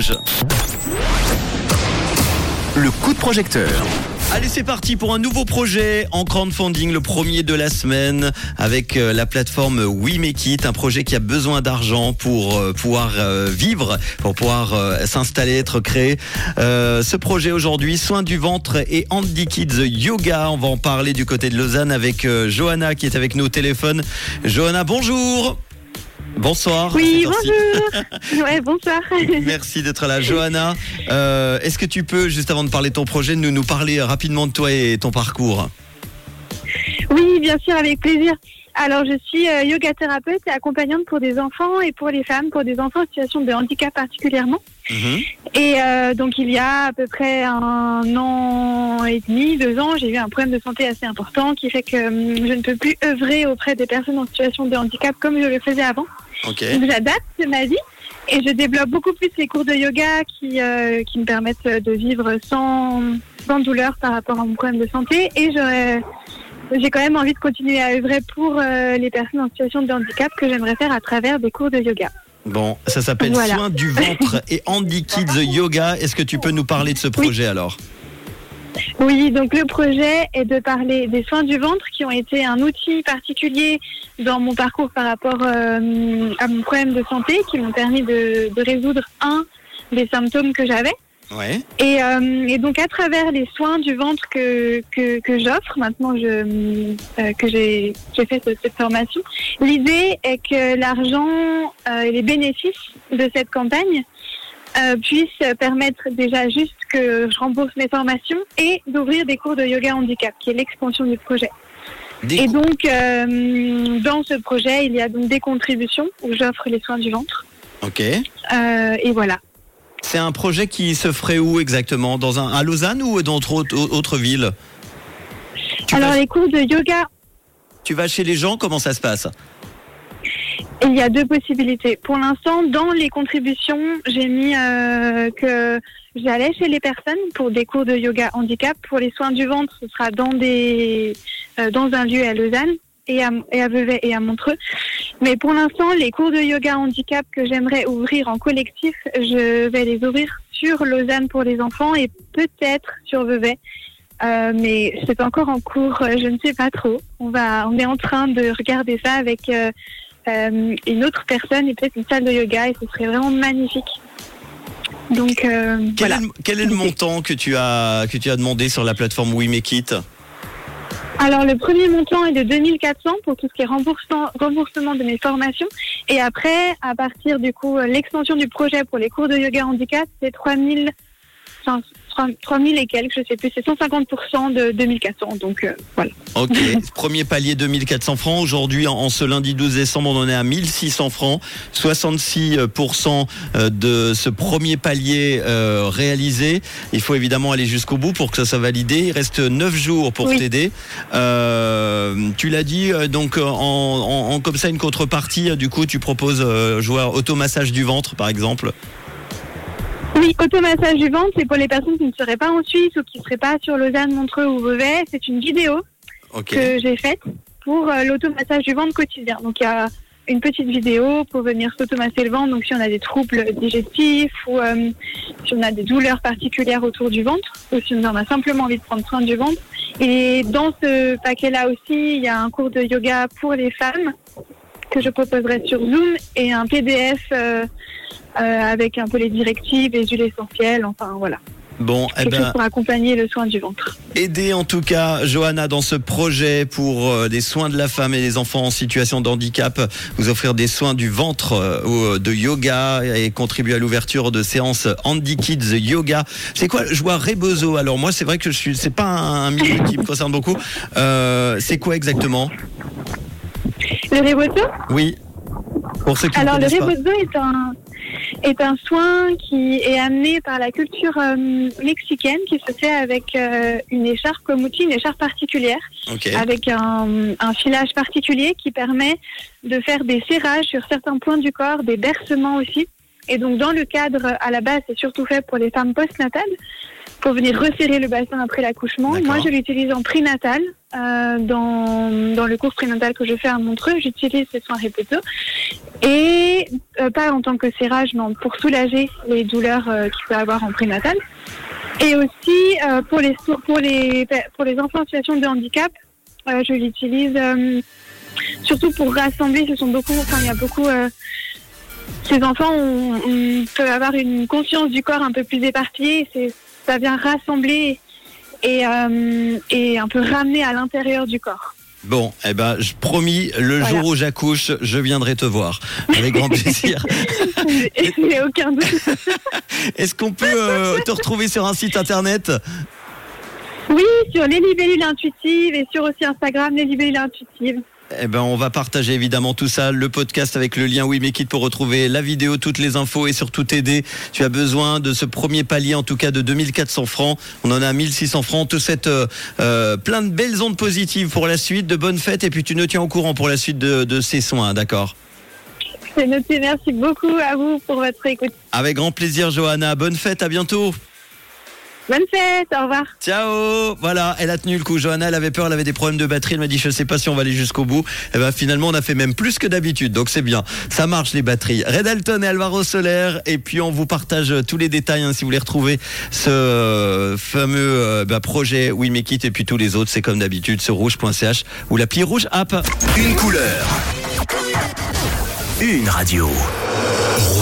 Rouge. Le coup de projecteur. Allez, c'est parti pour un nouveau projet en crowdfunding, le premier de la semaine, avec euh, la plateforme We Make It, un projet qui a besoin d'argent pour euh, pouvoir euh, vivre, pour pouvoir s'installer, être créé. Euh, ce projet aujourd'hui, soins du ventre et Andy Kids Yoga. On va en parler du côté de Lausanne avec Johanna qui est avec nous au téléphone. Johanna, bonjour. Bonsoir. Oui, bonjour. ouais, bonsoir. Merci d'être là, Johanna. Euh, Est-ce que tu peux, juste avant de parler de ton projet, nous, nous parler rapidement de toi et ton parcours Oui, bien sûr, avec plaisir. Alors, je suis euh, yoga thérapeute et accompagnante pour des enfants et pour les femmes, pour des enfants en situation de handicap particulièrement. Mhm. Et euh, donc, il y a à peu près un an et demi, deux ans, j'ai eu un problème de santé assez important qui fait que hum, je ne peux plus œuvrer auprès des personnes en situation de handicap comme je le faisais avant. Donc, j'adapte ma vie et je développe beaucoup plus les cours de yoga qui, euh, qui me permettent de vivre sans, sans douleur par rapport à mon problème de santé. Et j'ai quand même envie de continuer à œuvrer pour euh, les personnes en situation de handicap que j'aimerais faire à travers des cours de yoga. Bon, ça s'appelle Voilà. Soins du ventre et Andy Kids Yoga. Est-ce que tu peux nous parler de ce projet alors? Oui, donc le projet est de parler des soins du ventre qui ont été un outil particulier dans mon parcours par rapport euh, à mon problème de santé, qui m'ont permis de, de résoudre un des symptômes que j'avais. Ouais. Et, euh, et donc à travers les soins du ventre que, que, que j'offre, maintenant je, euh, que j'ai fait ce- cette formation, l'idée est que l'argent euh, et les bénéfices de cette campagne euh, puissent permettre déjà juste que je rembourse mes formations et d'ouvrir des cours de yoga handicap, qui est l'expansion du projet. Des Et donc euh, dans ce projet, il y a donc des contributions où j'offre les soins du ventre. Ok. Euh, et voilà. C'est un projet qui se ferait où exactement? Dans un à Lausanne ou dans autre, autre ville? Tu Alors vas, les cours de yoga tu vas chez les gens? Comment ça se passe? Il y a deux possibilités. Pour l'instant, dans les contributions, j'ai mis euh, que j'allais chez les personnes pour des cours de yoga handicap. Pour les soins du ventre, ce sera dans des euh, dans un lieu à Lausanne et à, et à Vevey et à Montreux. Mais pour l'instant, les cours de yoga handicap que j'aimerais ouvrir en collectif, je vais les ouvrir sur Lausanne pour les enfants et peut-être sur Vevey. Euh, mais c'est encore en cours, euh, je ne sais pas trop. On va, on est en train de regarder ça avec euh, une autre personne et peut-être une salle de yoga et ce serait vraiment magnifique. Donc euh, quel, voilà. est le, quel est le montant que tu as que tu as demandé sur la plateforme We Make It Alors le premier montant est de 2400 pour tout ce qui est remboursement, remboursement de mes formations et après à partir du coup euh, l'extension du projet pour les cours de yoga handicap c'est 3000 enfin, 3000 et quelques, je sais plus, c'est 150% de 2400 donc euh, voilà. Ok. Premier palier 2400 francs. Aujourd'hui, en, en ce lundi 12 décembre, on en est à 1600 francs. 66% euh, de ce premier palier euh, réalisé. Il faut évidemment aller jusqu'au bout pour que ça soit validé. Il reste 9 jours pour Oui. t'aider. Euh, tu l'as dit, donc en, en- en comme ça une contrepartie, du coup, tu proposes à automassage du ventre, par exemple. Oui, automassage du ventre, c'est pour les personnes qui ne seraient pas en Suisse ou qui ne seraient pas sur Lausanne, Montreux ou Vevey. C'est une vidéo que j'ai faite pour euh, l'automassage du ventre quotidien. Donc il y a une petite vidéo pour venir s'automasser le ventre. Donc si on a des troubles digestifs ou euh, si on a des douleurs particulières autour du ventre ou si on a simplement envie de prendre soin du ventre. Et dans ce paquet-là aussi, il y a un cours de yoga pour les femmes que je proposerai sur Zoom et un PDF euh, euh, avec un peu les directives, les huiles essentielles, enfin voilà. Bon, eh ben, pour accompagner le soin du ventre. aider en tout cas Johanna dans ce projet pour euh, des soins de la femme et des enfants en situation de handicap, vous offrir des soins du ventre euh, ou euh, de yoga et contribuer à l'ouverture de séances Handy Kids Yoga. C'est quoi Je vois Rebozo. Alors moi c'est vrai que je suis c'est pas un, un milieu qui me concerne beaucoup. Euh, c'est quoi exactement? Le rebozo Oui. Pour ceux qui Alors le rebozo est un est un soin qui est amené par la culture euh, mexicaine qui se fait avec euh, une écharpe comme outil, une écharpe particulière, Ok. avec un, un filage particulier qui permet de faire des serrages sur certains points du corps, des bercements aussi. Et donc, dans le cadre, à la base, c'est surtout fait pour les femmes postnatales, pour venir resserrer le bassin après l'accouchement. Moi, je l'utilise en prénatal. Euh, dans, dans le cours prénatal que je fais à Montreux, j'utilise ces soins répéteux. Et euh, pas en tant que serrage, mais pour soulager les douleurs euh, qu'il peut y avoir en prénatal. Et aussi, pour, les, pour, les, pour les enfants en situation de handicap, je l'utilise surtout pour rassembler. Ce sont beaucoup, enfin, il y a beaucoup. Ces enfants ont, ont- peuvent avoir une conscience du corps un peu plus éparpillée. C'est, ça vient rassembler et, euh, et un peu ramener à l'intérieur du corps. Bon, eh ben, je promis, le Voilà. jour où j'accouche, je viendrai te voir. Avec grand plaisir. J'ai aucun doute. Est-ce qu'on peut euh, te retrouver sur un site internet? Oui, sur les libellules intuitives et sur aussi Instagram, les libellules intuitives. Eh ben, on va partager évidemment tout ça, le podcast avec le lien We Make It pour retrouver la vidéo, toutes les infos et surtout t'aider. Tu as besoin de ce premier palier, en tout cas de 2400 francs. On en a 1600 francs. Tout cette euh, euh, plein de belles ondes positives pour la suite, de bonnes fêtes et puis tu nous tiens au courant pour la suite de, de ces soins, d'accord? C'est noté. Merci beaucoup à vous pour votre écoute. Avec grand plaisir, Johanna. Bonne fête, à bientôt. Bonne fête, au revoir. Ciao Voilà, elle a tenu le coup. Johanna, elle avait peur, elle avait des problèmes de batterie. Elle m'a dit, je sais pas si on va aller jusqu'au bout. Et ben finalement, on a fait même plus que d'habitude. Donc c'est bien. Ça marche les batteries. Red Alton et Alvaro Soler. Et puis on vous partage tous les détails hein, si vous voulez retrouver ce euh, fameux euh, bah, projet We Make It et puis tous les autres. C'est comme d'habitude sur rouge.ch ou l'appli Rouge App. Une couleur. Une radio. Rouge.